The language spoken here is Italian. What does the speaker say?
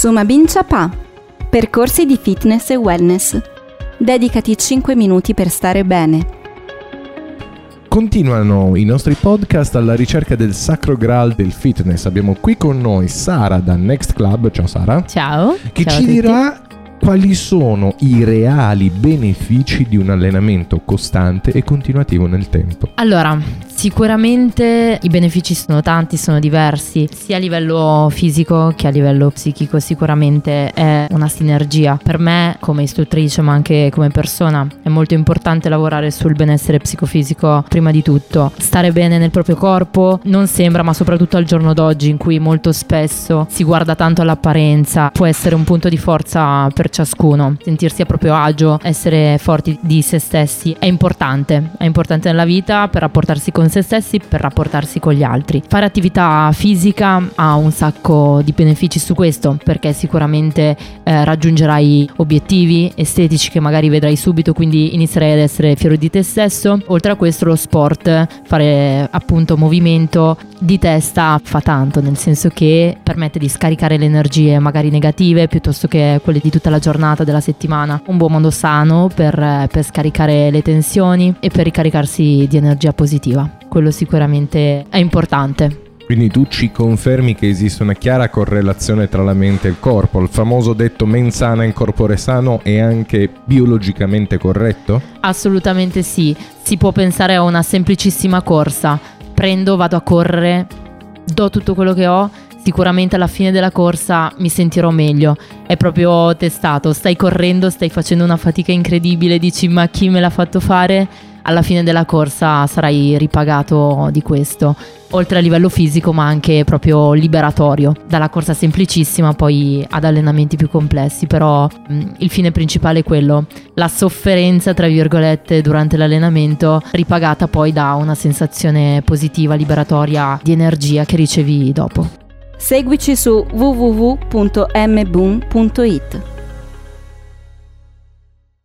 Sumabin Chapa. Percorsi di fitness e wellness. Dedicati 5 minuti per stare bene. Continuano i nostri podcast alla ricerca del sacro graal del fitness. Abbiamo qui con noi Sara da Next Club. Ciao Sara. Ciao. Che Ciao a ci tutti. dirà quali sono i reali benefici di un allenamento costante e continuativo nel tempo. Allora, sicuramente i benefici sono tanti, sono diversi, sia a livello fisico che a livello psichico, sicuramente è una sinergia. Per me, come istruttrice, ma anche come persona, è molto importante lavorare sul benessere psicofisico prima di tutto. Stare bene nel proprio corpo non sembra, ma soprattutto al giorno d'oggi in cui molto spesso si guarda tanto all'apparenza, può essere un punto di forza per ciascuno. Sentirsi a proprio agio, essere forti di se stessi è importante, è importante nella vita per rapportarsi con se stessi, per rapportarsi con gli altri. Fare attività fisica ha un sacco di benefici su questo, perché sicuramente eh, raggiungerai obiettivi estetici che magari vedrai subito, quindi inizierai ad essere fiero di te stesso. Oltre a questo lo sport, fare appunto movimento di testa fa tanto, nel senso che permette di scaricare le energie magari negative piuttosto che quelle di tutta la giornata, della settimana. Un buon modo sano per, per scaricare le tensioni e per ricaricarsi di energia positiva. Quello sicuramente è importante. Quindi tu ci confermi che esiste una chiara correlazione tra la mente e il corpo. Il famoso detto mens sana in corpore sano è anche biologicamente corretto? Assolutamente sì, si può pensare a una semplicissima corsa. Prendo, vado a correre, do tutto quello che ho, sicuramente alla fine della corsa mi sentirò meglio. È proprio testato, stai correndo, stai facendo una fatica incredibile, dici ma chi me l'ha fatto fare? Alla fine della corsa sarai ripagato di questo, oltre a livello fisico ma anche proprio liberatorio, dalla corsa semplicissima poi ad allenamenti più complessi, però mh, il fine principale è quello, la sofferenza tra virgolette durante l'allenamento ripagata poi da una sensazione positiva, liberatoria di energia che ricevi dopo. Seguici su www.mboom.it.